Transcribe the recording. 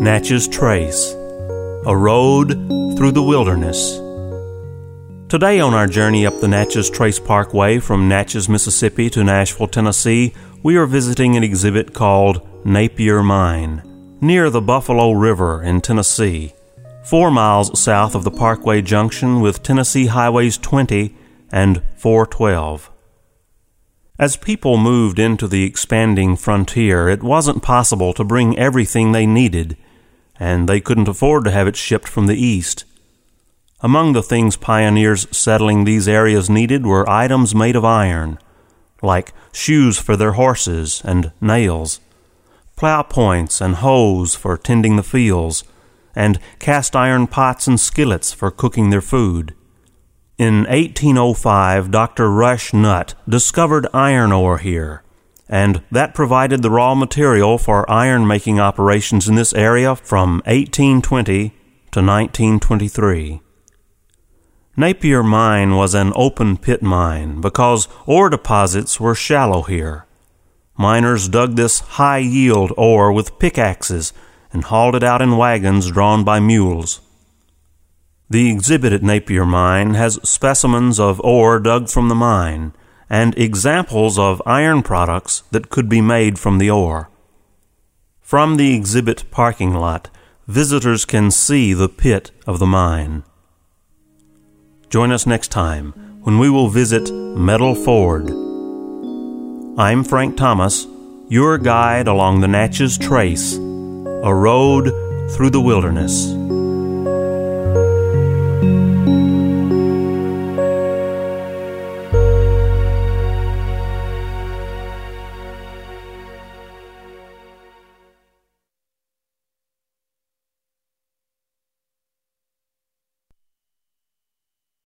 Natchez Trace A Road Through the Wilderness. Today, on our journey up the Natchez Trace Parkway from Natchez, Mississippi to Nashville, Tennessee, we are visiting an exhibit called Napier Mine, near the Buffalo River in Tennessee, four miles south of the Parkway Junction with Tennessee Highways 20 and 412. As people moved into the expanding frontier, it wasn't possible to bring everything they needed, and they couldn't afford to have it shipped from the east. Among the things pioneers settling these areas needed were items made of iron, like shoes for their horses and nails, plow points and hoes for tending the fields, and cast iron pots and skillets for cooking their food. In 1805, Dr. Rush Nutt discovered iron ore here, and that provided the raw material for iron making operations in this area from 1820 to 1923. Napier Mine was an open pit mine because ore deposits were shallow here. Miners dug this high yield ore with pickaxes and hauled it out in wagons drawn by mules. The exhibit at Napier Mine has specimens of ore dug from the mine and examples of iron products that could be made from the ore. From the exhibit parking lot, visitors can see the pit of the mine. Join us next time when we will visit Metal Ford. I'm Frank Thomas, your guide along the Natchez Trace, a road through the wilderness.